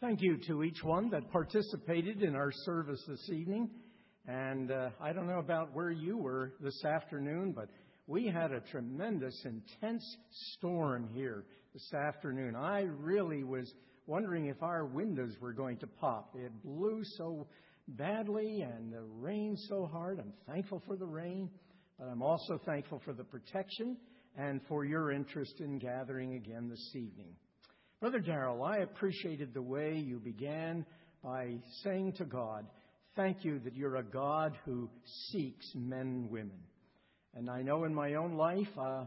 Thank you to each one that participated in our service this evening. And uh, I don't know about where you were this afternoon, but we had a tremendous, intense storm here this afternoon. I really was wondering if our windows were going to pop. It blew so badly and the rain so hard. I'm thankful for the rain, but I'm also thankful for the protection and for your interest in gathering again this evening. Brother Darrell, I appreciated the way you began by saying to God, Thank you that you're a God who seeks men and women. And I know in my own life, uh,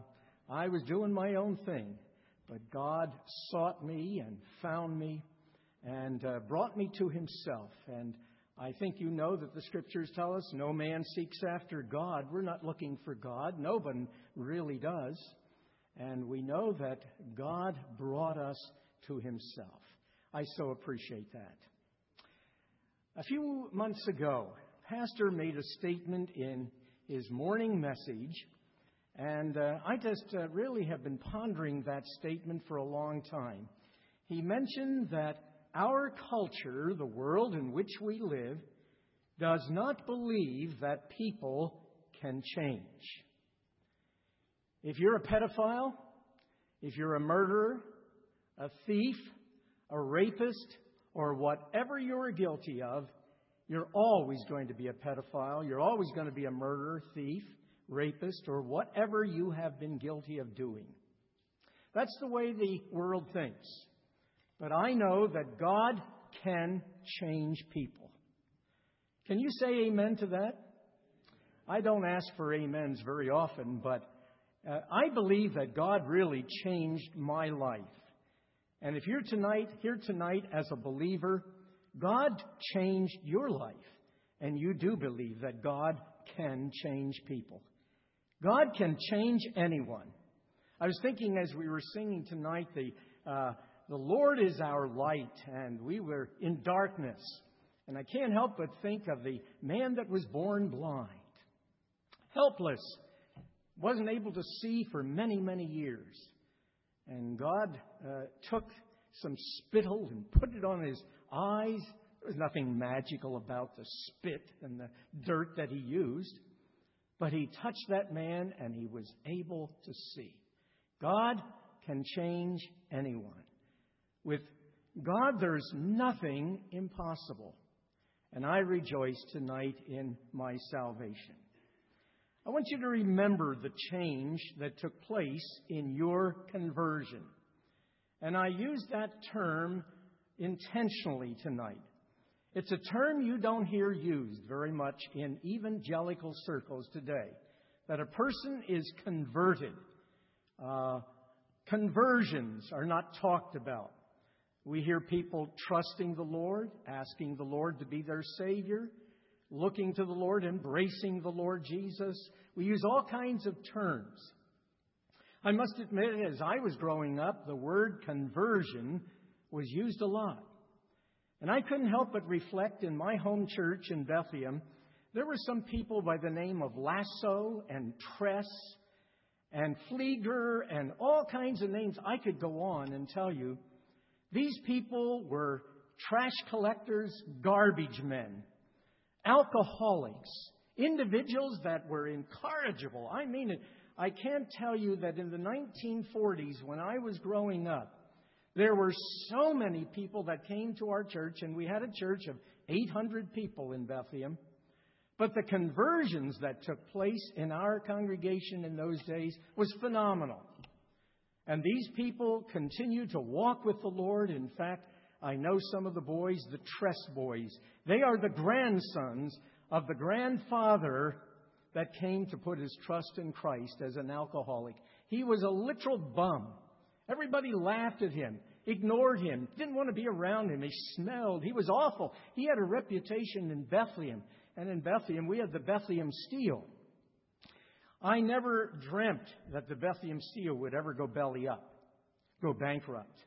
I was doing my own thing, but God sought me and found me and uh, brought me to Himself. And I think you know that the scriptures tell us no man seeks after God. We're not looking for God. No one really does. And we know that God brought us to himself. I so appreciate that. A few months ago, Pastor made a statement in his morning message, and uh, I just uh, really have been pondering that statement for a long time. He mentioned that our culture, the world in which we live, does not believe that people can change. If you're a pedophile, if you're a murderer, a thief, a rapist, or whatever you're guilty of, you're always going to be a pedophile. You're always going to be a murderer, thief, rapist, or whatever you have been guilty of doing. That's the way the world thinks. But I know that God can change people. Can you say amen to that? I don't ask for amens very often, but uh, I believe that God really changed my life. And if you're tonight here tonight as a believer, God changed your life, and you do believe that God can change people. God can change anyone. I was thinking as we were singing tonight, the uh, the Lord is our light, and we were in darkness. And I can't help but think of the man that was born blind, helpless, wasn't able to see for many, many years. And God uh, took some spittle and put it on his eyes. There was nothing magical about the spit and the dirt that he used. But he touched that man and he was able to see. God can change anyone. With God, there's nothing impossible. And I rejoice tonight in my salvation. I want you to remember the change that took place in your conversion. And I use that term intentionally tonight. It's a term you don't hear used very much in evangelical circles today. That a person is converted. Uh, conversions are not talked about. We hear people trusting the Lord, asking the Lord to be their Savior, looking to the Lord, embracing the Lord Jesus. We use all kinds of terms. I must admit, as I was growing up, the word conversion was used a lot. And I couldn't help but reflect in my home church in Bethlehem, there were some people by the name of Lasso and Tress and Flieger and all kinds of names. I could go on and tell you. These people were trash collectors, garbage men, alcoholics, individuals that were incorrigible. I mean it. I can't tell you that in the 1940s, when I was growing up, there were so many people that came to our church, and we had a church of 800 people in Bethlehem. But the conversions that took place in our congregation in those days was phenomenal. And these people continue to walk with the Lord. In fact, I know some of the boys, the Tress boys. They are the grandsons of the grandfather that came to put his trust in Christ as an alcoholic. He was a literal bum. Everybody laughed at him, ignored him, didn't want to be around him. He smelled. He was awful. He had a reputation in Bethlehem. And in Bethlehem, we had the Bethlehem Steel. I never dreamt that the Bethlehem Steel would ever go belly up, go bankrupt.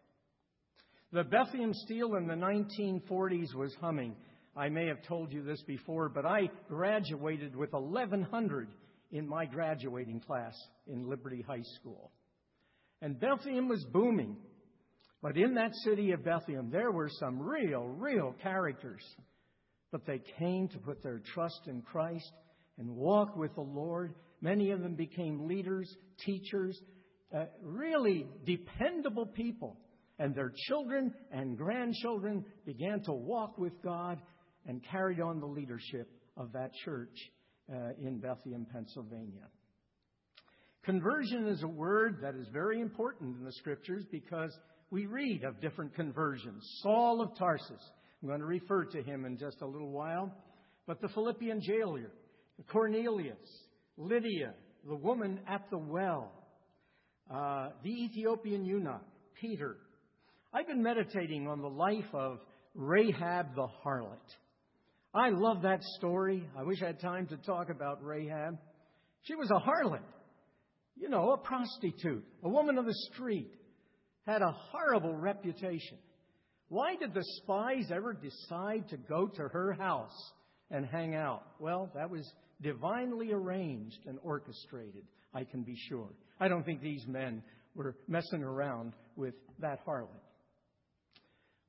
The Bethlehem Steel in the 1940s was humming. I may have told you this before, but I graduated with 1,100 in my graduating class in Liberty High School. And Bethlehem was booming. But in that city of Bethlehem, there were some real, real characters. But they came to put their trust in Christ and walk with the Lord. Many of them became leaders, teachers, uh, really dependable people. And their children and grandchildren began to walk with God and carried on the leadership of that church uh, in Bethlehem, Pennsylvania. Conversion is a word that is very important in the scriptures because we read of different conversions. Saul of Tarsus, I'm going to refer to him in just a little while, but the Philippian jailer, Cornelius, Lydia, the woman at the well, uh, the Ethiopian eunuch, Peter. I've been meditating on the life of Rahab the harlot. I love that story. I wish I had time to talk about Rahab. She was a harlot, you know, a prostitute, a woman of the street, had a horrible reputation. Why did the spies ever decide to go to her house and hang out? Well, that was divinely arranged and orchestrated, I can be sure. I don't think these men were messing around with that harlot.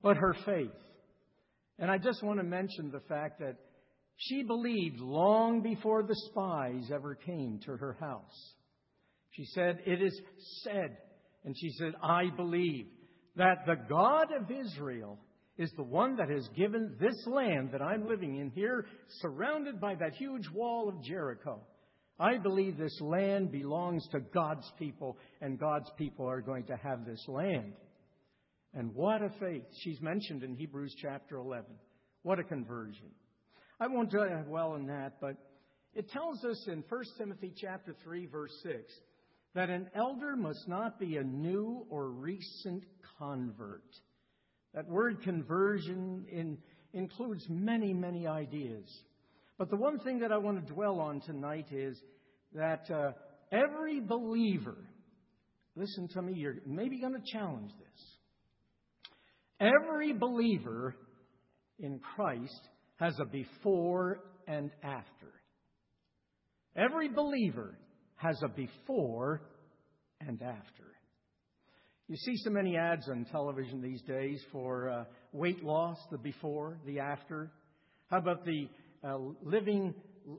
But her faith. And I just want to mention the fact that she believed long before the spies ever came to her house. She said, It is said, and she said, I believe that the God of Israel is the one that has given this land that I'm living in here, surrounded by that huge wall of Jericho. I believe this land belongs to God's people, and God's people are going to have this land. And what a faith. She's mentioned in Hebrews chapter 11. What a conversion. I won't dwell on that, but it tells us in 1 Timothy chapter 3 verse 6 that an elder must not be a new or recent convert. That word conversion in, includes many, many ideas. But the one thing that I want to dwell on tonight is that uh, every believer, listen to me, you're maybe going to challenge this. Every believer in Christ has a before and after. Every believer has a before and after. You see so many ads on television these days for uh, weight loss, the before, the after. How about the uh, living,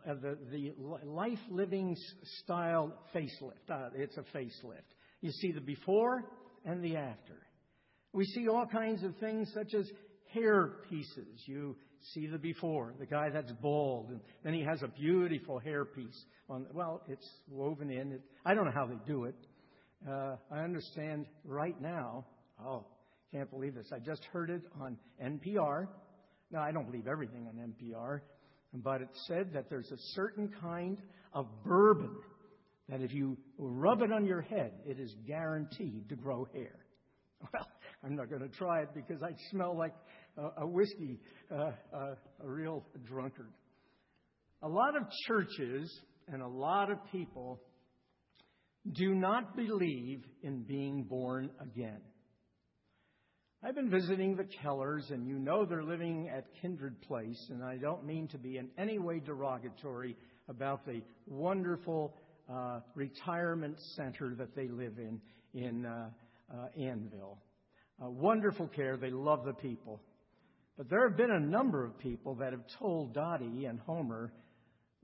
uh, the, the life living style facelift? Uh, it's a facelift. You see the before and the after. We see all kinds of things such as hair pieces. You see the before, the guy that's bald, and then he has a beautiful hair piece on. Well, it's woven in. It, I don't know how they do it. Uh, I understand right now. Oh, can't believe this! I just heard it on NPR. Now I don't believe everything on NPR, but it said that there's a certain kind of bourbon that if you rub it on your head, it is guaranteed to grow hair. Well, I'm not going to try it because I smell like a, a whiskey, uh, uh, a real drunkard. A lot of churches and a lot of people do not believe in being born again. I've been visiting the Kellers, and you know they're living at Kindred Place, and I don't mean to be in any way derogatory about the wonderful uh, retirement center that they live in in uh, uh, Annville. Uh, wonderful care. They love the people. But there have been a number of people that have told Dottie and Homer,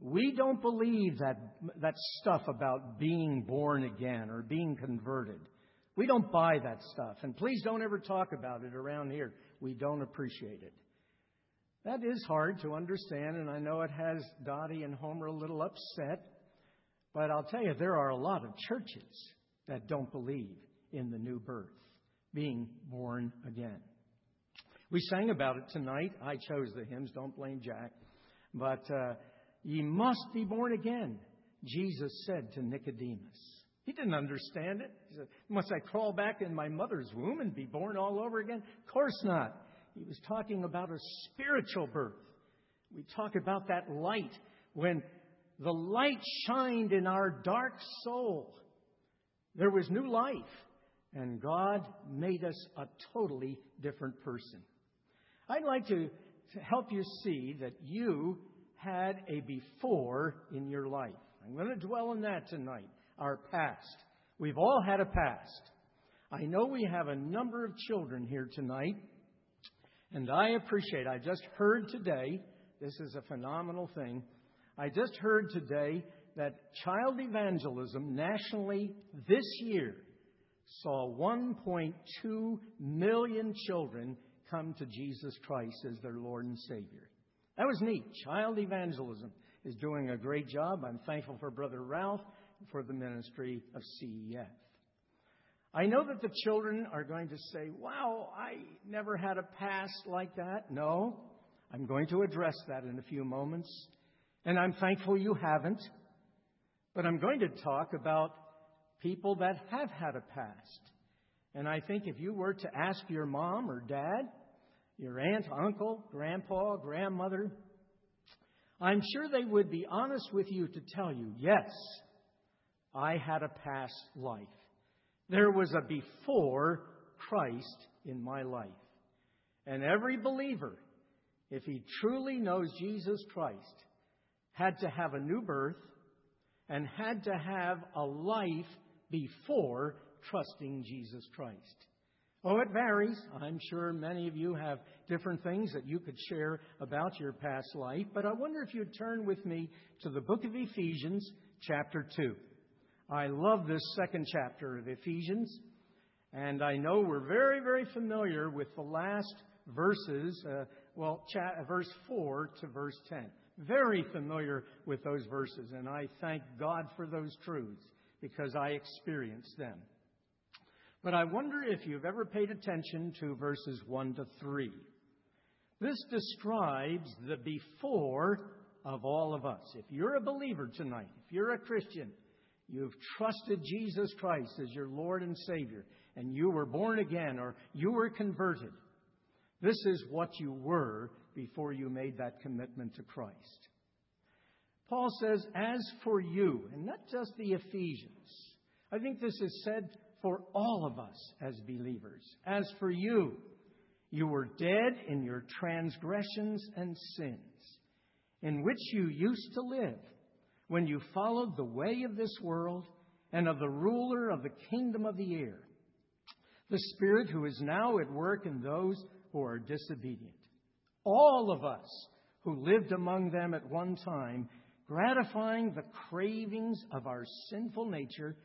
we don't believe that, that stuff about being born again or being converted. We don't buy that stuff. And please don't ever talk about it around here. We don't appreciate it. That is hard to understand, and I know it has Dottie and Homer a little upset. But I'll tell you, there are a lot of churches that don't believe in the new birth being born again. We sang about it tonight. I chose the hymns. Don't blame Jack. But uh, ye must be born again, Jesus said to Nicodemus. He didn't understand it. He said, Must I crawl back in my mother's womb and be born all over again? Of course not. He was talking about a spiritual birth. We talk about that light when the light shined in our dark soul. There was new life and God made us a totally different person. I'd like to, help you see that you had a before in your life. I'm going to dwell on that tonight, our past. We've all had a past. I know we have a number of children here tonight, and I appreciate, I just heard today, this is a phenomenal thing. I just heard today that child evangelism nationally this year saw 1.2 million children come to Jesus Christ as their Lord and Savior. That was neat. Child evangelism is doing a great job. I'm thankful for Brother Ralph for the ministry of CEF. I know that the children are going to say, Wow, I never had a past like that. No, I'm going to address that in a few moments. And I'm thankful you haven't. But I'm going to talk about people that have had a past. And I think if you were to ask your mom or dad, your aunt, uncle, grandpa, grandmother, I'm sure they would be honest with you to tell you, yes, I had a past life. There was a before Christ in my life. And every believer, if he truly knows Jesus Christ, had to have a new birth and had to have a life before trusting Jesus Christ. Oh, it varies. I'm sure many of you have different things that you could share about your past life, but I wonder if you'd turn with me to the book of Ephesians, chapter 2. I love this second chapter of Ephesians, and I know we're very, very familiar with the last verses, uh, well, cha- verse 4 to verse 10. Very familiar with those verses, and I thank God for those truths because I experienced them. But I wonder if you've ever paid attention to verses 1 to 3. This describes the before of all of us. If you're a believer tonight, if you're a Christian, you've trusted Jesus Christ as your Lord and Savior, and you were born again or you were converted, this is what you were before you made that commitment to Christ. Paul says, as for you, and not just the Ephesians, I think this is said for all of us as believers. As for you, you were dead in your transgressions and sins, in which you used to live when you followed the way of this world and of the ruler of the kingdom of the air, the Spirit who is now at work in those who are disobedient. All of us who lived among them at one time, gratifying the cravings of our sinful nature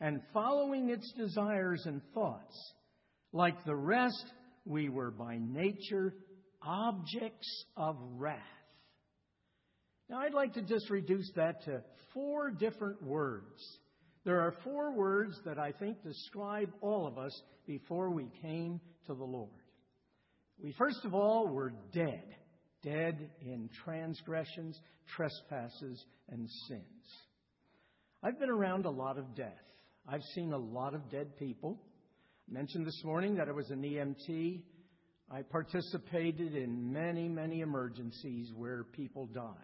and following its desires and thoughts. Like the rest, we were by nature objects of wrath. Now, I'd like to just reduce that to four different words. There are four words that I think describe all of us before we came to the Lord. We, first of all, were dead, dead in transgressions, trespasses, and sins. I've been around a lot of death. I've seen a lot of dead people. I mentioned this morning that I was an EMT. I participated in many, many emergencies where people died.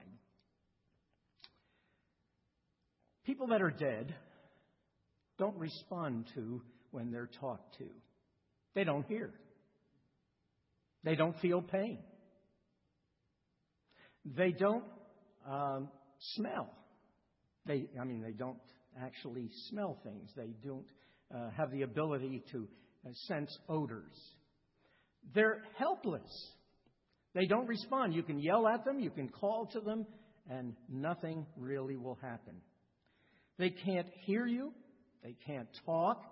People that are dead don't respond to when they're talked to. They don't hear. They don't feel pain. They don't um, smell. They, I mean, they don't actually smell things. They don't uh, have the ability to uh, sense odors. They're helpless. They don't respond. You can yell at them, you can call to them, and nothing really will happen. They can't hear you, they can't talk,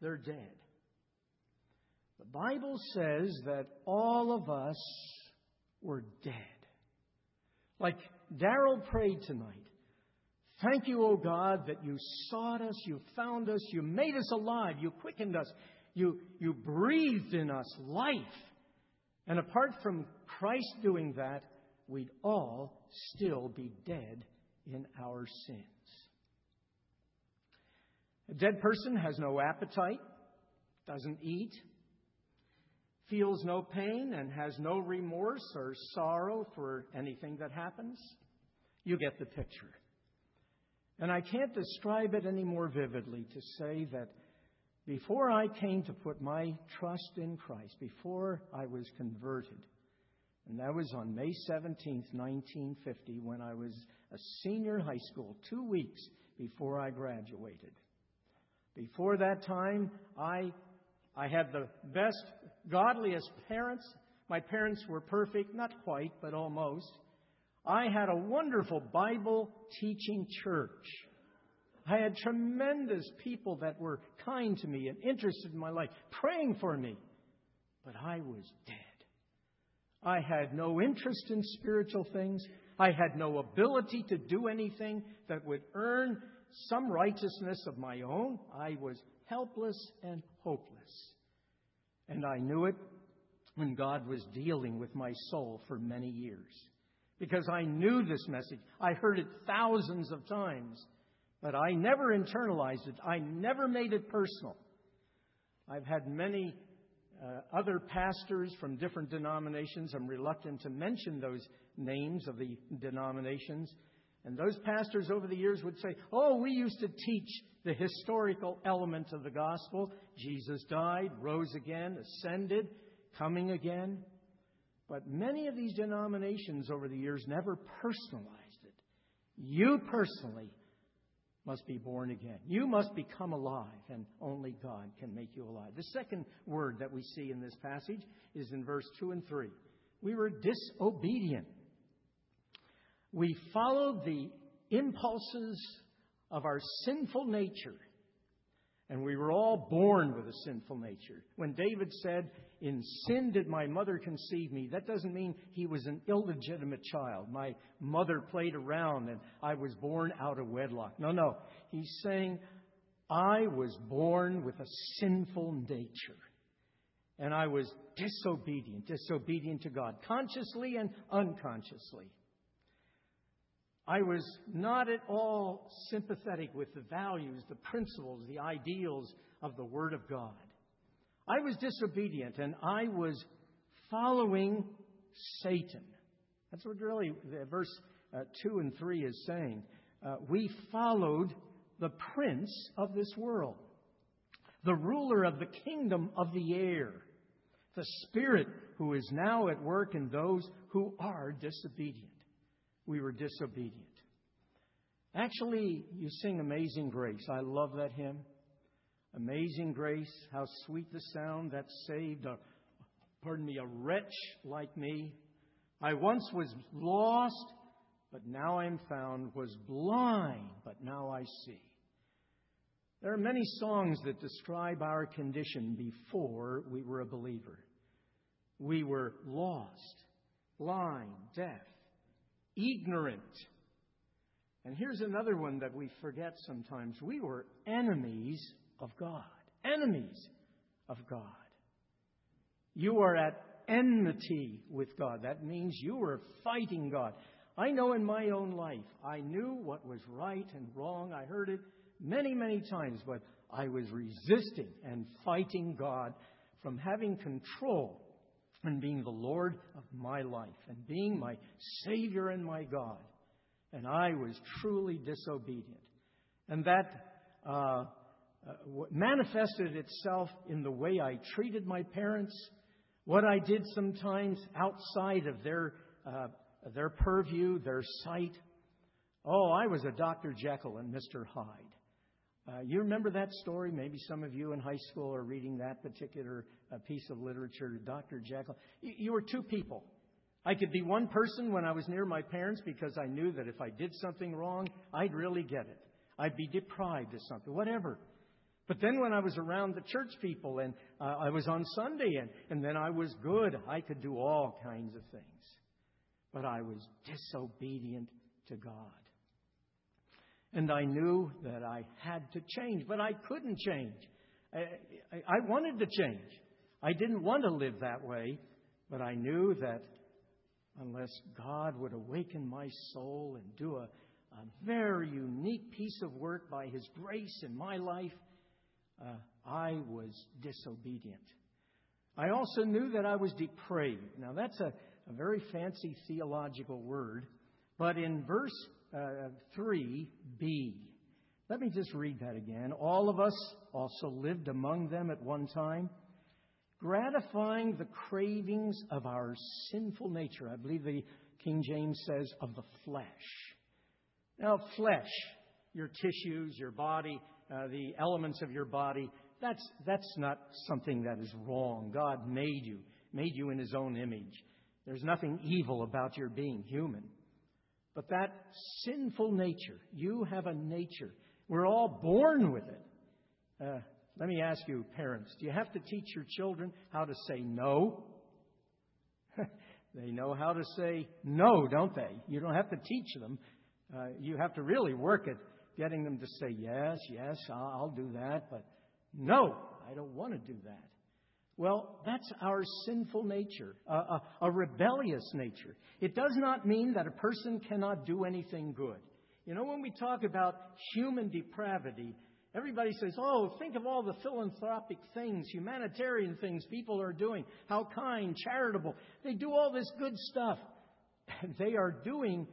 they're dead. The Bible says that all of us were dead. Like Daryl prayed tonight. Thank you, O God, that you sought us, you found us, you made us alive, you quickened us, you, you breathed in us life. And apart from Christ doing that, we'd all still be dead in our sins. A dead person has no appetite, doesn't eat, feels no pain, and has no remorse or sorrow for anything that happens. You get the picture. And I can't describe it any more vividly to say that before I came to put my trust in Christ, before I was converted, and that was on May 17, 1950, when I was a senior high school, two weeks before I graduated. Before that time, I I had the best, godliest parents. My parents were perfect, not quite, but almost. I had a wonderful Bible teaching church. I had tremendous people that were kind to me and interested in my life, praying for me. But I was dead. I had no interest in spiritual things. I had no ability to do anything that would earn some righteousness of my own. I was helpless and hopeless. And I knew it when God was dealing with my soul for many years. Because I knew this message. I heard it thousands of times, but I never internalized it. I never made it personal. I've had many uh, other pastors from different denominations. I'm reluctant to mention those names of the denominations. And those pastors over the years would say, Oh, we used to teach the historical element of the gospel. Jesus died, rose again, ascended, coming again. But many of these denominations over the years never personalized it. You personally must be born again. You must become alive, and only God can make you alive. The second word that we see in this passage is in verse 2 and 3. We were disobedient. We followed the impulses of our sinful nature. And we were all born with a sinful nature. When David said, In sin did my mother conceive me, that doesn't mean he was an illegitimate child. My mother played around and I was born out of wedlock. No, no. He's saying, I was born with a sinful nature. And I was disobedient, disobedient to God, consciously and unconsciously. I was not at all sympathetic with the values, the principles, the ideals of the Word of God. I was disobedient and I was following Satan. That's what really verse uh, 2 and 3 is saying. Uh, we followed the prince of this world, the ruler of the kingdom of the air, the spirit who is now at work in those who are disobedient we were disobedient. Actually, you sing Amazing Grace. I love that hymn. Amazing Grace, how sweet the sound that saved a, pardon me, a wretch like me. I once was lost, but now I'm found, was blind, but now I see. There are many songs that describe our condition before we were a believer. We were lost, blind, deaf, ignorant. And here's another one that we forget sometimes. We were enemies of God. Enemies of God. You are at enmity with God. That means you were fighting God. I know in my own life, I knew what was right and wrong. I heard it many, many times, but I was resisting and fighting God from having control and being the Lord of my life and being my Savior and my God. And I was truly disobedient. And that uh, uh, manifested itself in the way I treated my parents, what I did sometimes outside of their, uh, their purview, their sight. Oh, I was a Dr. Jekyll and Mr. Hyde. Uh, you remember that story? Maybe some of you in high school are reading that particular uh, piece of literature, Dr. Jekyll. You, you were two people. I could be one person when I was near my parents because I knew that if I did something wrong, I'd really get it. I'd be deprived of something, whatever. But then when I was around the church people and uh, I was on Sunday and, and then I was good, I could do all kinds of things. But I was disobedient to God. And I knew that I had to change, but I couldn't change. I, I, I wanted to change. I didn't want to live that way, but I knew that unless God would awaken my soul and do a, a very unique piece of work by His grace in my life, uh, I was disobedient. I also knew that I was depraved. Now, that's a, a very fancy theological word, but in verse 3b. Let me just read that again. All of us also lived among them at one time, gratifying the cravings of our sinful nature. I believe the King James says, of the flesh. Now, flesh, your tissues, your body, uh, the elements of your body, That's, that's not something that is wrong. God made you, made you in His own image. There's nothing evil about your being human. But that sinful nature, you have a nature. We're all born with it. Uh, let me ask you, parents, do you have to teach your children how to say no? they know how to say no, don't they? You don't have to teach them. Uh, you have to really work at getting them to say yes, yes, I'll, I'll do that, but no, I don't want to do that. Well, that's our sinful nature, a, a, a, rebellious nature. It does not mean that a person cannot do anything good. You know, when we talk about human depravity, everybody says, oh, think of all the philanthropic things, humanitarian things people are doing, how kind, charitable. They do all this good stuff. They are doing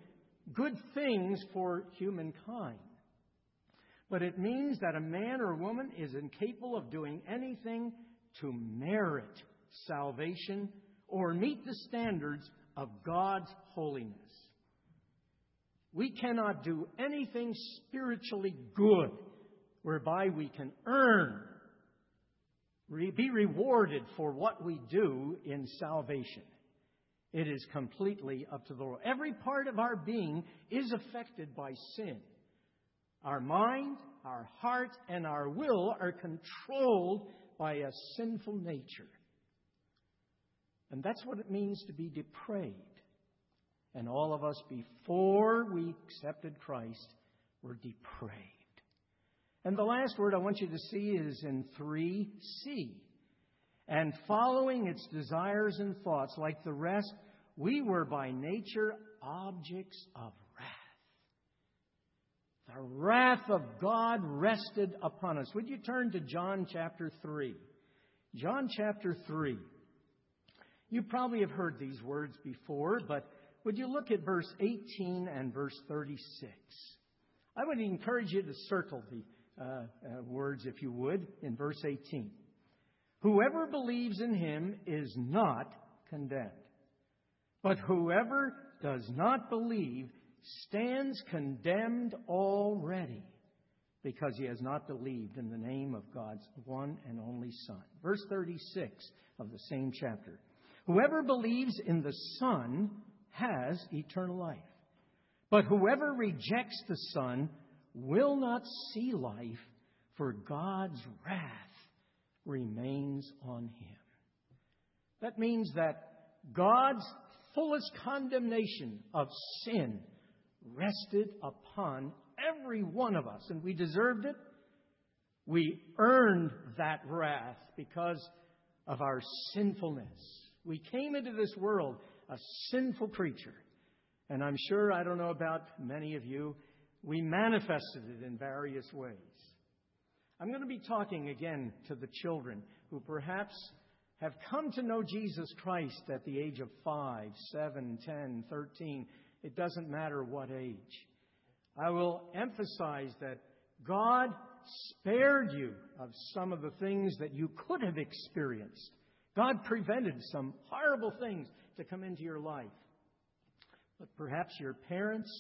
good things for humankind. But it means that a man or a woman is incapable of doing anything to merit salvation or meet the standards of God's holiness. We cannot do anything spiritually good whereby we can earn, be rewarded for what we do in salvation. It is completely up to the Lord. Every part of our being is affected by sin. Our mind, our heart, and our will are controlled by a sinful nature. And that's what it means to be depraved. And all of us, before we accepted Christ, were depraved. And the last word I want you to see is in 3c. And following its desires and thoughts, like the rest, we were by nature objects of the wrath of God rested upon us. Would you turn to John chapter 3? John chapter 3. You probably have heard these words before, but would you look at verse 18 and verse 36? I would encourage you to circle the uh, uh, words, if you would, in verse 18. Whoever believes in him is not condemned. But whoever does not believe stands condemned already because he has not believed in the name of God's one and only Son. Verse 36 of the same chapter. Whoever believes in the Son has eternal life. But whoever rejects the Son will not see life, for God's wrath remains on him. That means that God's fullest condemnation of sin rested upon every one of us, and we deserved it. We earned that wrath because of our sinfulness. We came into this world a sinful creature. And I'm sure, I don't know about many of you, we manifested it in various ways. I'm going to be talking again to the children who perhaps have come to know Jesus Christ at the age of 5, 7, 10, 13, it doesn't matter what age. I will emphasize that God spared you of some of the things that you could have experienced. God prevented some horrible things to come into your life. But perhaps your parents,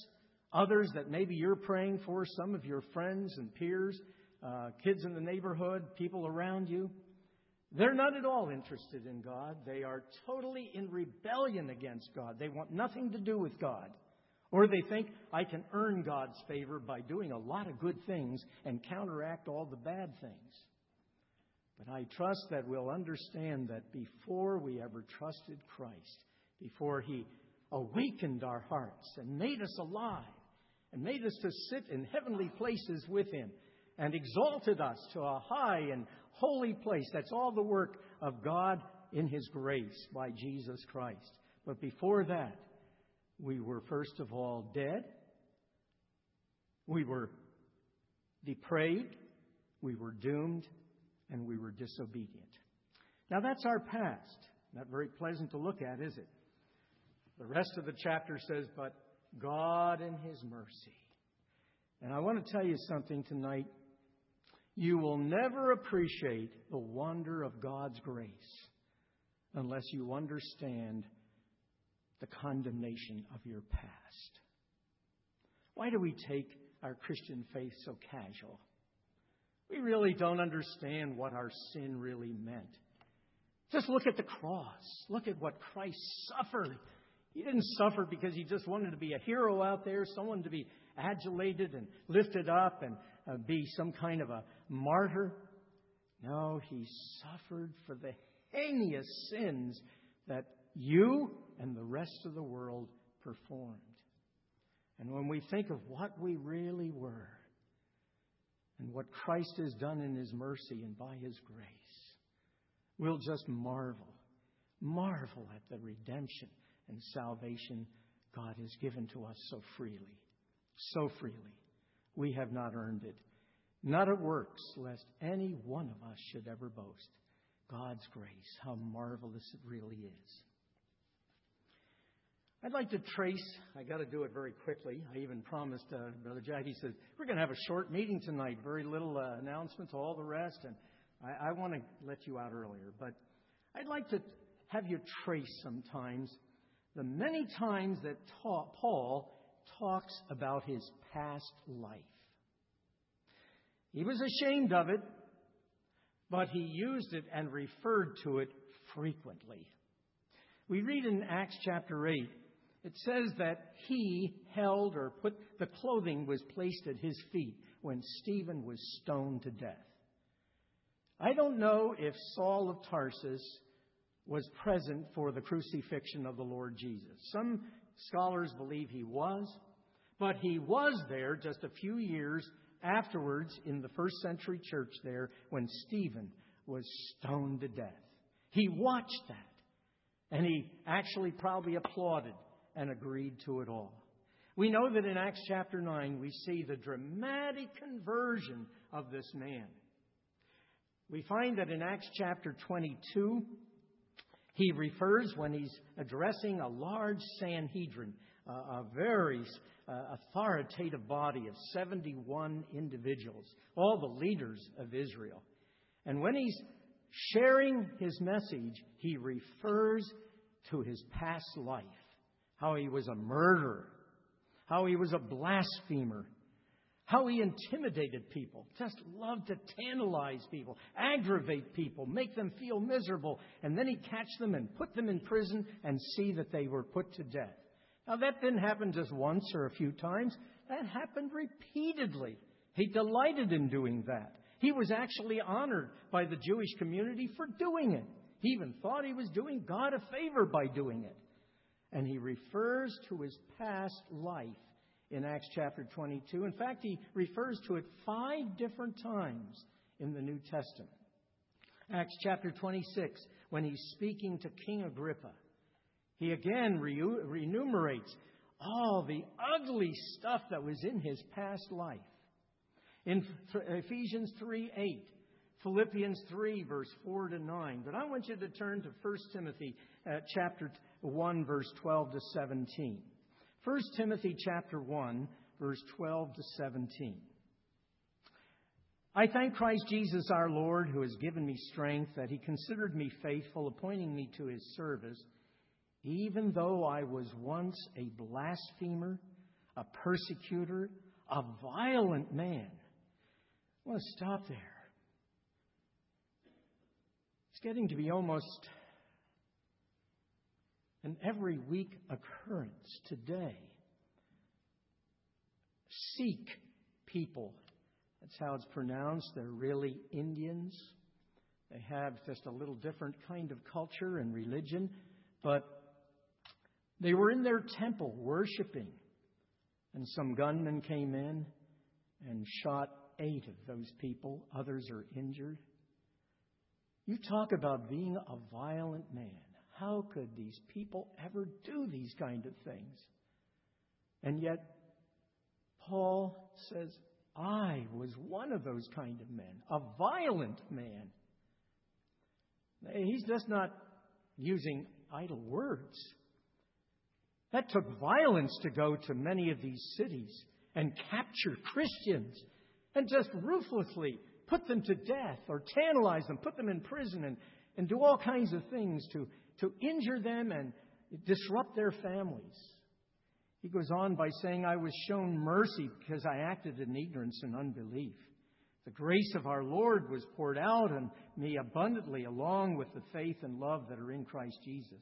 others that maybe you're praying for, some of your friends and peers, uh, kids in the neighborhood, people around you, they're not at all interested in God. They are totally in rebellion against God. They want nothing to do with God. Or they think, I can earn God's favor by doing a lot of good things and counteract all the bad things. But I trust that we'll understand that before we ever trusted Christ, before He awakened our hearts and made us alive, and made us to sit in heavenly places with Him, and exalted us to a high and holy place. That's all the work of God in His grace by Jesus Christ. But before that, we were first of all dead. We were depraved. We were doomed. And we were disobedient. Now that's our past. Not very pleasant to look at, is it? The rest of the chapter says, But God in His mercy. And I want to tell you something tonight you will never appreciate the wonder of God's grace unless you understand the condemnation of your past. Why do we take our Christian faith so casual? We really don't understand what our sin really meant. Just look at the cross. Look at what Christ suffered. He didn't suffer because he just wanted to be a hero out there, someone to be adulated and lifted up and uh, be some kind of a martyr. No, he suffered for the heinous sins that you and the rest of the world performed. And when we think of what we really were and what Christ has done in His mercy and by His grace, we'll just marvel, marvel at the redemption and salvation God has given to us so freely. So freely. We have not earned it. Not of works, lest any one of us should ever boast. God's grace, how marvelous it really is. I'd like to trace, I got to do it very quickly. I even promised uh, Brother Jackie said, we're going to have a short meeting tonight, very little uh, announcements, all the rest, and I, I want to let you out earlier. But I'd like to have you trace sometimes the many times that ta- Paul talks about his past life. He was ashamed of it, but he used it and referred to it frequently. We read in Acts chapter 8, it says that he held or put the clothing was placed at his feet when Stephen was stoned to death. I don't know if Saul of Tarsus was present for the crucifixion of the Lord Jesus. Some scholars believe he was, but he was there just a few years afterwards in the first century church there when Stephen was stoned to death. He watched that, and he actually probably applauded and agreed to it all. We know that in Acts chapter 9, we see the dramatic conversion of this man. We find that in Acts chapter 22, he refers when he's addressing a large Sanhedrin, a very authoritative body of 71 individuals, all the leaders of Israel. And when he's sharing his message, he refers to his past life, how he was a murderer, how he was a blasphemer, how he intimidated people, just loved to tantalize people, aggravate people, make them feel miserable, and then he'd catch them and put them in prison and see that they were put to death. Now, that didn't happen just once or a few times. That happened repeatedly. He delighted in doing that. He was actually honored by the Jewish community for doing it. He even thought he was doing God a favor by doing it. And he refers to his past life in Acts chapter 22. In fact, he refers to it five different times in the New Testament. Acts chapter 26, when he's speaking to King Agrippa, he again re- enumerates all the ugly stuff that was in his past life. In Ephesians 3 8, Philippians 3, verse 4 to 9. But I want you to turn to 1 Timothy uh, chapter 1, verse 12 to 17. 1 Timothy chapter 1, verse 12 to 17. I thank Christ Jesus our Lord, who has given me strength, that he considered me faithful, appointing me to his service, even though I was once a blasphemer, a persecutor, a violent man. I want to stop there. It's getting to be almost an every week occurrence today. Sikh people. That's how it's pronounced. They're really Indians. They have just a little different kind of culture and religion, but they were in their temple worshiping, and some gunmen came in and shot eight of those people. Others are injured. You talk about being a violent man. How could these people ever do these kind of things? And yet, Paul says, I was one of those kind of men, a violent man. He's just not using idle words. That took violence to go to many of these cities and capture Christians and just ruthlessly put them to death or tantalize them, put them in prison, and, and do all kinds of things to to injure them and disrupt their families. He goes on by saying, I was shown mercy because I acted in ignorance and unbelief. The grace of our Lord was poured out on me abundantly, along with the faith and love that are in Christ Jesus.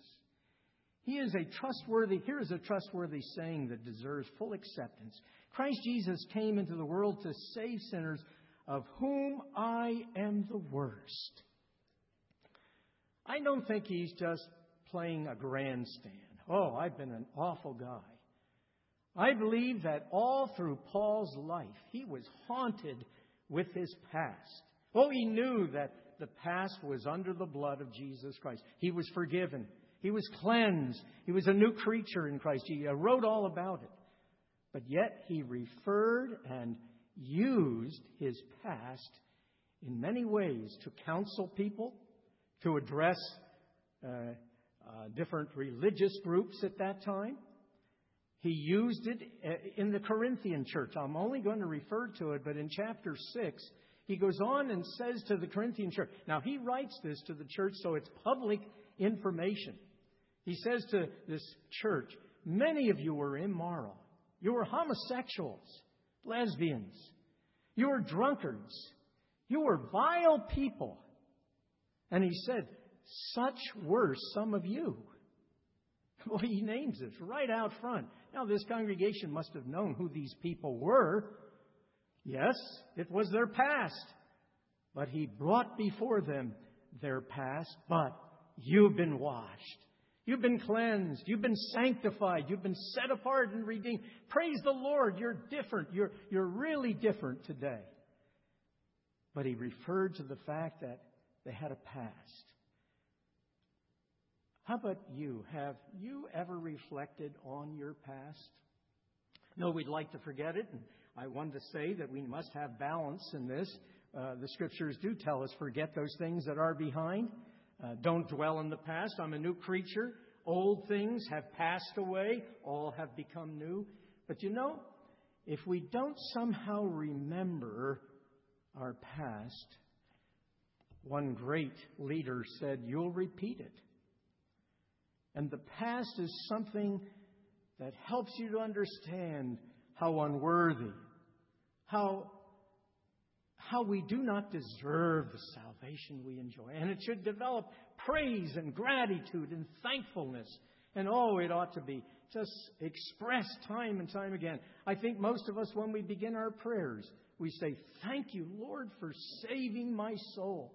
He is a trustworthy, here is a trustworthy saying that deserves full acceptance. Christ Jesus came into the world to save sinners, of whom I am the worst. I don't think he's just playing a grandstand. Oh, I've been an awful guy. I believe that all through Paul's life, he was haunted with his past. Oh, he knew that the past was under the blood of Jesus Christ. He was forgiven. He was cleansed. He was a new creature in Christ. He wrote all about it. But yet he referred and used his past in many ways to counsel people, to address uh, uh, different religious groups at that time. He used it uh, in the Corinthian church. I'm only going to refer to it, but in chapter 6, he goes on and says to the Corinthian church, now he writes this to the church so it's public information. He says to this church, many of you were immoral. You were homosexuals, lesbians. You were drunkards. You were vile people. And he said, such were some of you. Well, he names it right out front. Now, this congregation must have known who these people were. Yes, it was their past. But he brought before them their past. But you've been washed. You've been cleansed. You've been sanctified. You've been set apart and redeemed. Praise the Lord. You're different. You're, you're really different today. But he referred to the fact that they had a past. How about you? Have you ever reflected on your past? No, we'd like to forget it, and I wanted to say that we must have balance in this. Uh, the scriptures do tell us forget those things that are behind. Uh, don't dwell in the past. I'm a new creature. Old things have passed away. All have become new. But you know, if we don't somehow remember our past, one great leader said, You'll repeat it. And the past is something that helps you to understand how unworthy, how, how we do not deserve the salvation we enjoy. And it should develop praise and gratitude and thankfulness. And oh, it ought to be just expressed time and time again. I think most of us, when we begin our prayers, we say, Thank you, Lord, for saving my soul.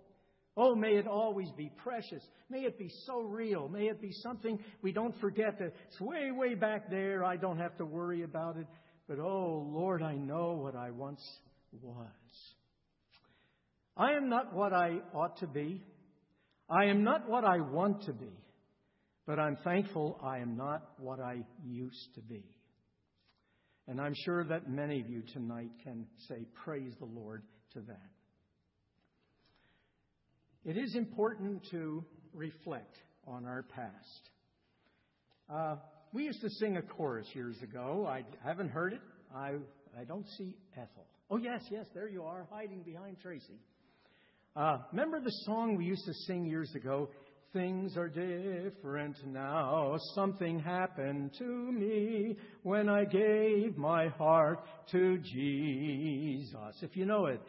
Oh, may it always be precious. May it be so real. May it be something we don't forget that it's way, way back there. I don't have to worry about it. But oh, Lord, I know what I once was. I am not what I ought to be. I am not what I want to be. But I'm thankful I am not what I used to be. And I'm sure that many of you tonight can say, Praise the Lord to that. It is important to reflect on our past. Uh, we used to sing a chorus years ago. I haven't heard it. I, I don't see Ethel. Oh, yes, yes, there you are, hiding behind Tracy. Uh, remember the song we used to sing years ago? Things are different now. Something happened to me when I gave my heart to Jesus. If you know it,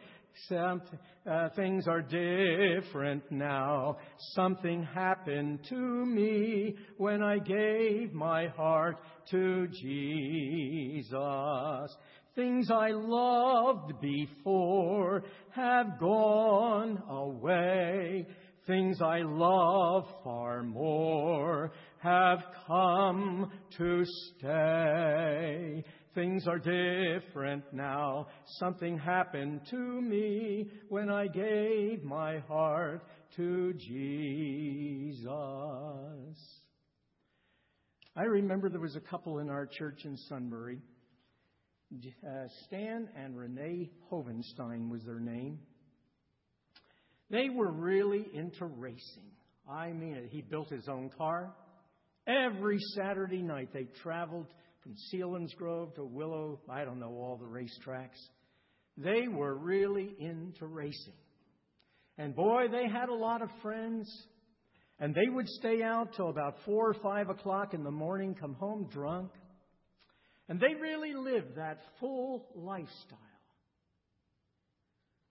some, uh, things are different now. Something happened to me when I gave my heart to Jesus. Things I loved before have gone away. Things I love far more have come to stay. Things are different now. Something happened to me when I gave my heart to Jesus. I remember there was a couple in our church in Sunbury. Uh, Stan and Renee Hovenstein was their name. They were really into racing. I mean it. He built his own car. Every Saturday night they traveled from Selinsgrove to Willow, I don't know all the racetracks. They were really into racing. And boy, they had a lot of friends. And they would stay out till about four or five o'clock in the morning, come home drunk. And they really lived that full lifestyle.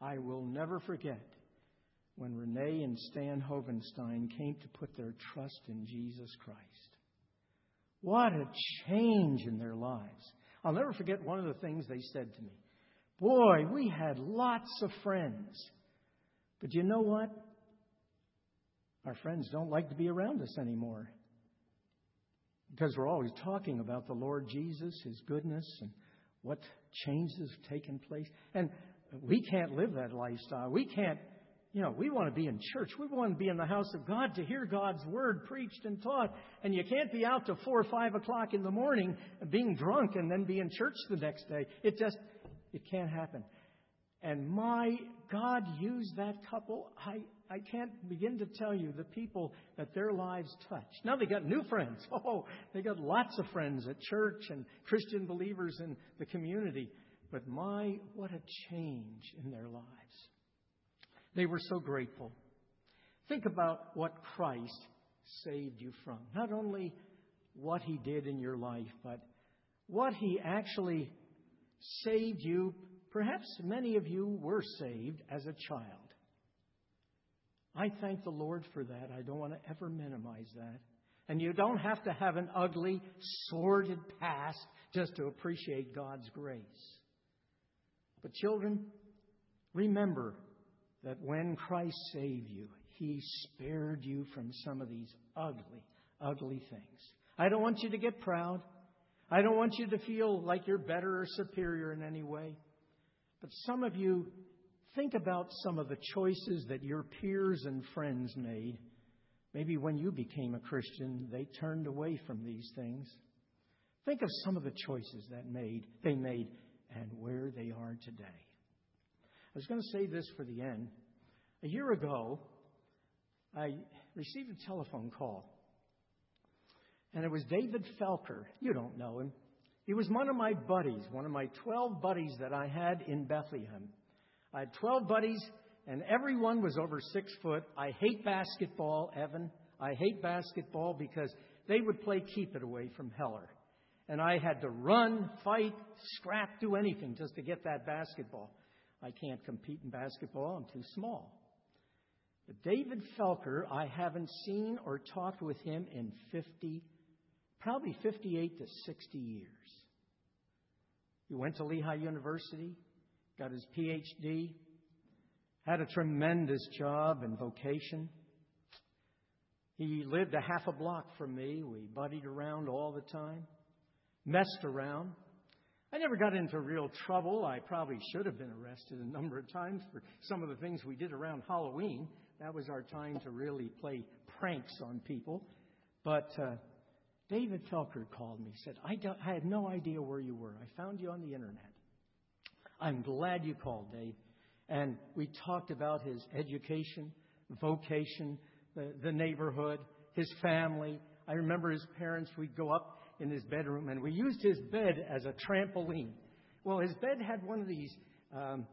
I will never forget when Renee and Stan Hovenstein came to put their trust in Jesus Christ. What a change in their lives. I'll never forget one of the things they said to me. Boy, we had lots of friends. But you know what? Our friends don't like to be around us anymore. Because we're always talking about the Lord Jesus, His goodness, and what changes have taken place. And we can't live that lifestyle. We can't, you know, we want to be in church. We want to be in the house of God to hear God's word preached and taught. And you can't be out till four or five o'clock in the morning being drunk and then be in church the next day. It just, it can't happen. And my God used that couple. I, I can't begin to tell you the people that their lives touched. Now they got new friends. Oh, they got lots of friends at church and Christian believers in the community. But my, what a change in their lives. They were so grateful. Think about what Christ saved you from. Not only what he did in your life, but what he actually saved you. Perhaps many of you were saved as a child. I thank the Lord for that. I don't want to ever minimize that. And you don't have to have an ugly, sordid past just to appreciate God's grace. But, children, remember that when Christ saved you, He spared you from some of these ugly, ugly things. I don't want you to get proud. I don't want you to feel like you're better or superior in any way. But some of you think about some of the choices that your peers and friends made. Maybe when you became a Christian, they turned away from these things. Think of some of the choices that made they made and where they are today. I was going to say this for the end. A year ago, I received a telephone call. And it was David Felker. You don't know him. He was one of my buddies, one of my 12 buddies that I had in Bethlehem. I had 12 buddies, and everyone was over six foot. I hate basketball, Evan. I hate basketball because they would play keep it away from Heller and I had to run, fight, scrap, do anything just to get that basketball. I can't compete in basketball, I'm too small. But David Felker, I haven't seen or talked with him in 50, probably 58 to 60 years. He went to Lehigh University, got his PhD, had a tremendous job and vocation. He lived a half a block from me. We buddied around all the time messed around. I never got into real trouble. I probably should have been arrested a number of times for some of the things we did around Halloween. That was our time to really play pranks on people. But uh, David Felker called me, said, I, I had no idea where you were. I found you on the internet. I'm glad you called, Dave. And we talked about his education, vocation, the, the neighborhood, his family. I remember his parents, we'd go up in his bedroom, and we used his bed as a trampoline. Well, his bed had one of these um,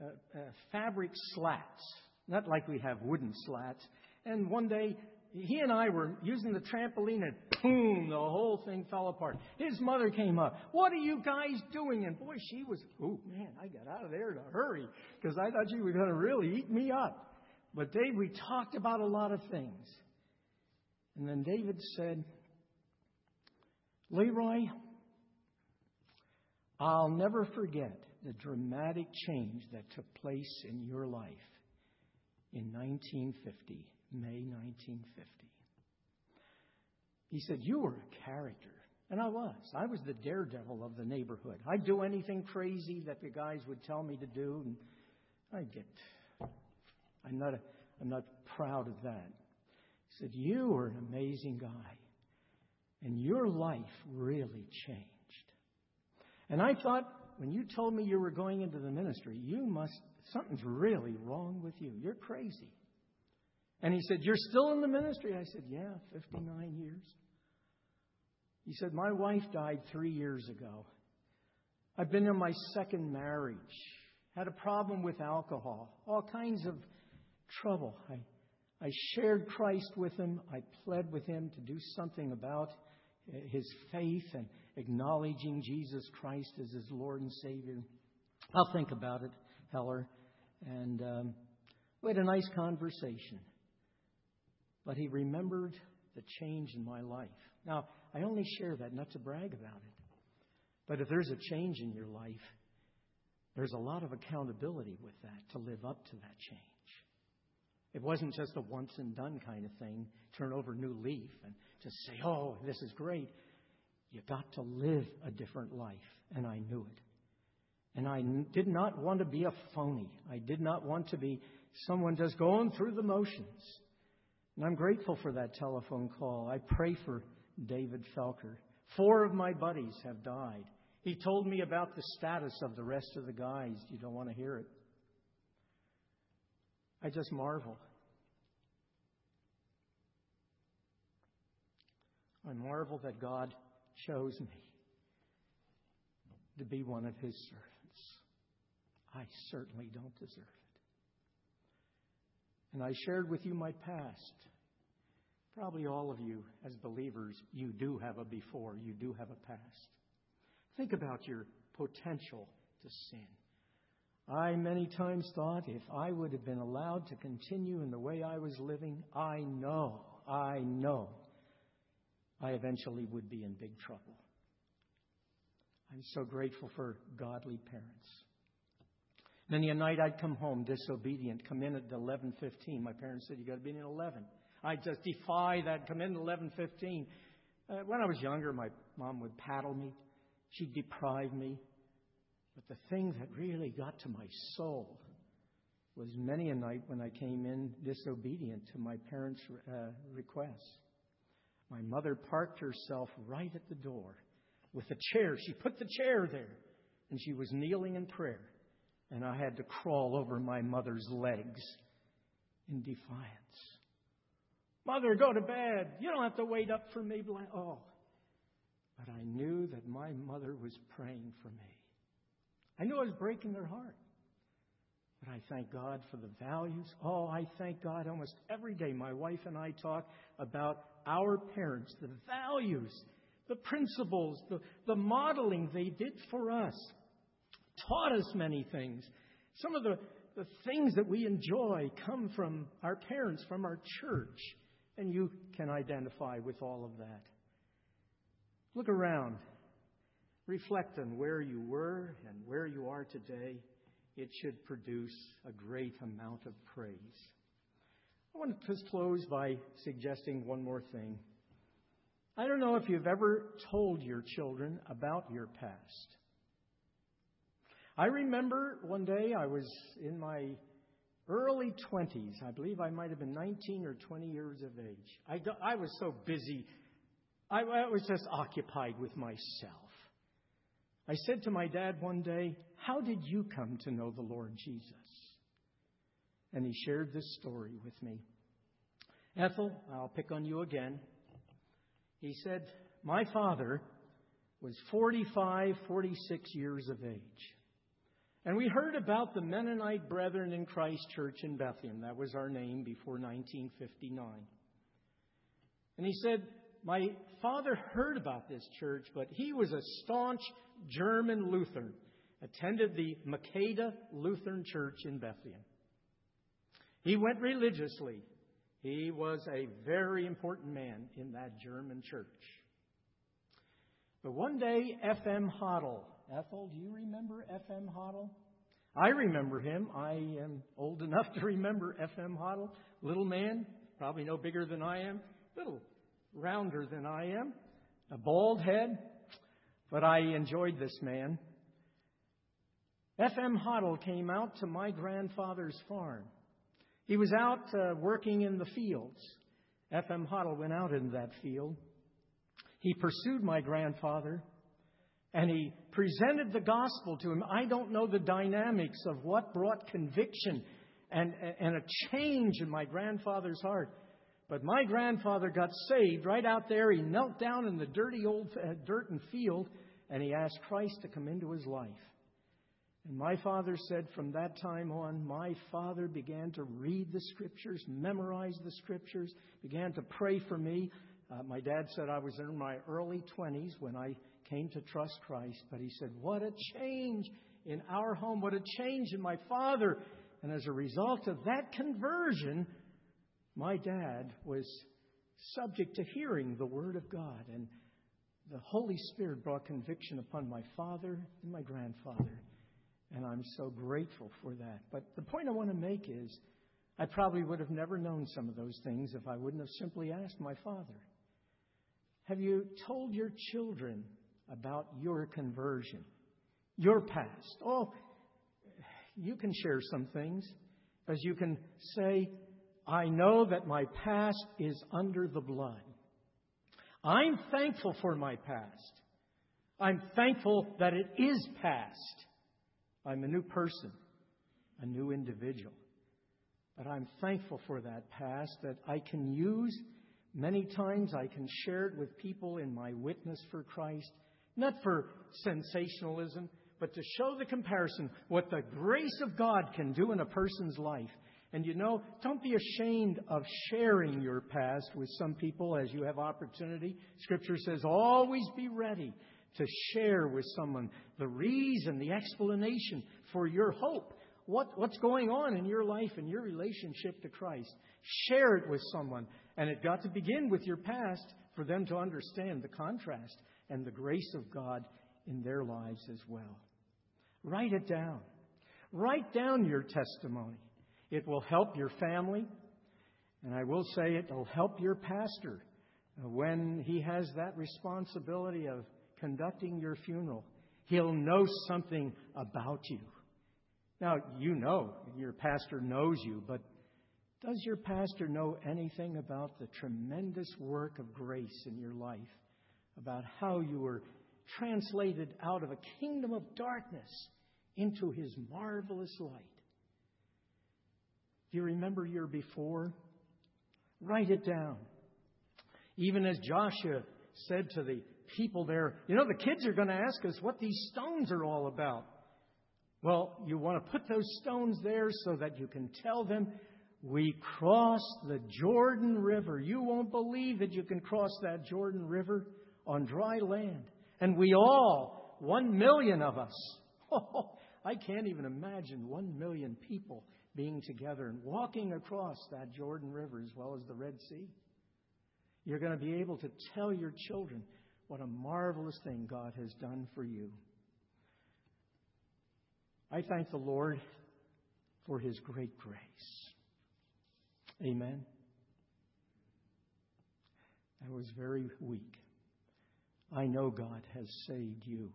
uh, uh, fabric slats, not like we have wooden slats. And one day, he and I were using the trampoline, and boom, the whole thing fell apart. His mother came up. What are you guys doing? And boy, she was, oh man, I got out of there to hurry because I thought she was going to really eat me up. But Dave, we talked about a lot of things. And then David said, LeRoy, I'll never forget the dramatic change that took place in your life in 1950, May 1950. He said, You were a character. And I was. I was the daredevil of the neighborhood. I'd do anything crazy that the guys would tell me to do, and I'd get. I'm not, a, I'm not proud of that. He said, You were an amazing guy. And your life really changed. And I thought, when you told me you were going into the ministry, you must, something's really wrong with you. You're crazy. And he said, You're still in the ministry? I said, Yeah, 59 years. He said, My wife died three years ago. I've been in my second marriage, had a problem with alcohol, all kinds of trouble. I, I shared Christ with him. I pled with him to do something about his faith and acknowledging Jesus Christ as his Lord and Savior. I'll think about it, Heller. and um, we had a nice conversation. But he remembered the change in my life. Now, I only share that not to brag about it. But if there's a change in your life, there's a lot of accountability with that to live up to that change. It wasn't just a once and done kind of thing, turn over a new leaf and just say, oh, this is great. You got to live a different life. And I knew it. And I did not want to be a phony. I did not want to be someone just going through the motions. And I'm grateful for that telephone call. I pray for David Felker. Four of my buddies have died. He told me about the status of the rest of the guys. You don't want to hear it. I just marvel. I marvel that God chose me to be one of His servants. I certainly don't deserve it. And I shared with you my past. Probably all of you, as believers, you do have a before, you do have a past. Think about your potential to sin. I many times thought if I would have been allowed to continue in the way I was living, I know, I know, I eventually would be in big trouble. I'm so grateful for godly parents. Many a night I'd come home disobedient, come in at 11:15. My parents said you got to be in at 11. I just defy that. Come in at 11:15. Uh, when I was younger, my mom would paddle me. She'd deprive me. But the thing that really got to my soul was many a night when I came in disobedient to my parents' uh, requests. My mother parked herself right at the door with a chair. She put the chair there, and she was kneeling in prayer. And I had to crawl over my mother's legs in defiance. Mother, go to bed. You don't have to wait up for me. Oh. But I knew that my mother was praying for me. I knew I was breaking her heart. But I thank God for the values. Oh, I thank God almost every day. My wife and I talk about our parents, the values, the principles, the, the modeling they did for us, taught us many things. Some of the, the things that we enjoy come from our parents, from our church, and you can identify with all of that. Look around. Reflect on where you were and where you are today. It should produce a great amount of praise. I want to close by suggesting one more thing. I don't know if you've ever told your children about your past. I remember one day I was in my early 20s. I believe I might have been 19 or 20 years of age. I, I was so busy. I, I was just occupied with myself. I said to my dad one day, How did you come to know the Lord Jesus? And he shared this story with me. Ethel, I'll pick on you again. He said, My father was 45, 46 years of age. And we heard about the Mennonite Brethren in Christ Church in Bethlehem. That was our name before 1959. And he said, My father heard about this church, but he was a staunch German Lutheran, attended the Maqueda Lutheran Church in Bethlehem. He went religiously he was a very important man in that German church. But one day, F.M. Hodel, Ethel, do you remember F.M. Hodel? I remember him. I am old enough to remember F.M. Hodel. Little man, probably no bigger than I am, little rounder than I am, a bald head, but I enjoyed this man. F.M. Hodel came out to my grandfather's farm. He was out uh, working in the fields. F.M. Hodel went out in that field. He pursued my grandfather and he presented the gospel to him. I don't know the dynamics of what brought conviction and, and a change in my grandfather's heart. But my grandfather got saved right out there. He knelt down in the dirty old uh, dirt and field and he asked Christ to come into his life. And my father said from that time on, my father began to read the scriptures, memorize the scriptures, began to pray for me. Uh, my dad said I was in my early 20s when I came to trust Christ, but he said, What a change in our home, what a change in my father. And as a result of that conversion, my dad was subject to hearing the Word of God. And the Holy Spirit brought conviction upon my father and my grandfather. And I'm so grateful for that. But the point I want to make is I probably would have never known some of those things if I wouldn't have simply asked my father. Have you told your children about your conversion, your past? Oh, you can share some things, as you can say, I know that my past is under the blood. I'm thankful for my past. I'm thankful that it is past. I'm a new person, a new individual. But I'm thankful for that past that I can use. Many times I can share it with people in my witness for Christ, not for sensationalism, but to show the comparison what the grace of God can do in a person's life and you know, don't be ashamed of sharing your past with some people as you have opportunity. Scripture says always be ready to share with someone the reason, the explanation for your hope. What, what's going on in your life and your relationship to Christ? Share it with someone. And it got to begin with your past for them to understand the contrast and the grace of God in their lives as well. Write it down. Write down your testimony. It will help your family. And I will say it will help your pastor when he has that responsibility of conducting your funeral. He'll know something about you. Now, you know, your pastor knows you, but does your pastor know anything about the tremendous work of grace in your life? About how you were translated out of a kingdom of darkness into his marvelous light? Do you remember your before? Write it down. Even as Joshua said to the people there, you know, the kids are going to ask us what these stones are all about. Well, you want to put those stones there so that you can tell them, we crossed the Jordan River. You won't believe that you can cross that Jordan River on dry land. And we all, one million of us, oh, I can't even imagine one million people being together and walking across that Jordan River as well as the Red Sea. You're going to be able to tell your children what a marvelous thing God has done for you. I thank the Lord for his great grace. Amen. I was very weak. I know God has saved you.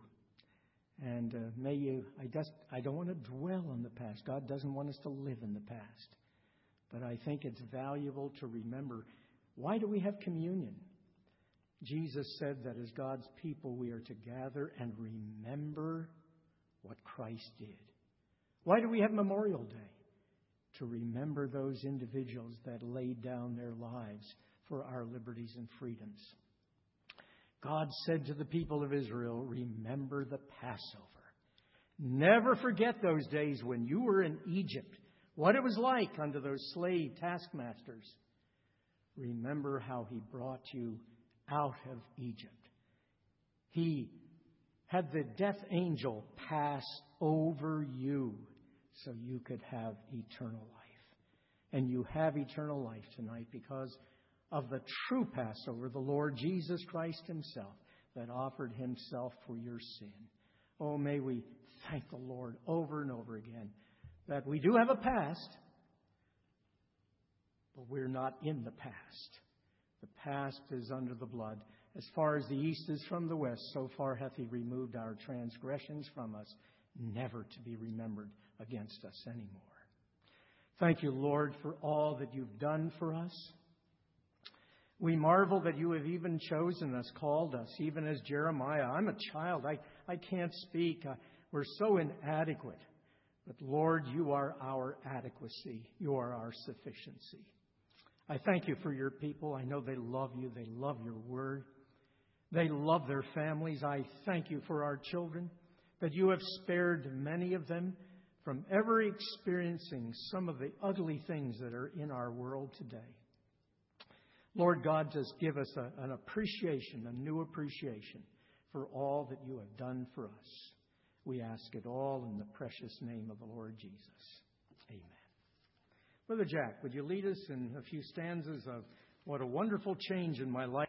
And uh, may you, I, just, I don't want to dwell on the past. God doesn't want us to live in the past. But I think it's valuable to remember why do we have communion? Jesus said that as God's people, we are to gather and remember what Christ did. Why do we have Memorial Day? To remember those individuals that laid down their lives for our liberties and freedoms. God said to the people of Israel, Remember the Passover. Never forget those days when you were in Egypt, what it was like under those slave taskmasters. Remember how he brought you out of Egypt. He had the death angel pass over you so you could have eternal life. And you have eternal life tonight because of the true Passover, the Lord Jesus Christ Himself, that offered Himself for your sin. Oh, may we thank the Lord over and over again that we do have a past, but we're not in the past. The past is under the blood. As far as the east is from the west, so far hath He removed our transgressions from us, never to be remembered against us anymore. Thank you, Lord, for all that you've done for us. We marvel that you have even chosen us, called us, even as Jeremiah. I'm a child. I, I can't speak. Uh, we're so inadequate. But Lord, you are our adequacy. You are our sufficiency. I thank you for your people. I know they love you. They love your word. They love their families. I thank you for our children, that you have spared many of them from ever experiencing some of the ugly things that are in our world today. Lord God, just give us a, an appreciation, a new appreciation for all that you have done for us. We ask it all in the precious name of the Lord Jesus. Amen. Brother Jack, would you lead us in a few stanzas of what a wonderful change in my life?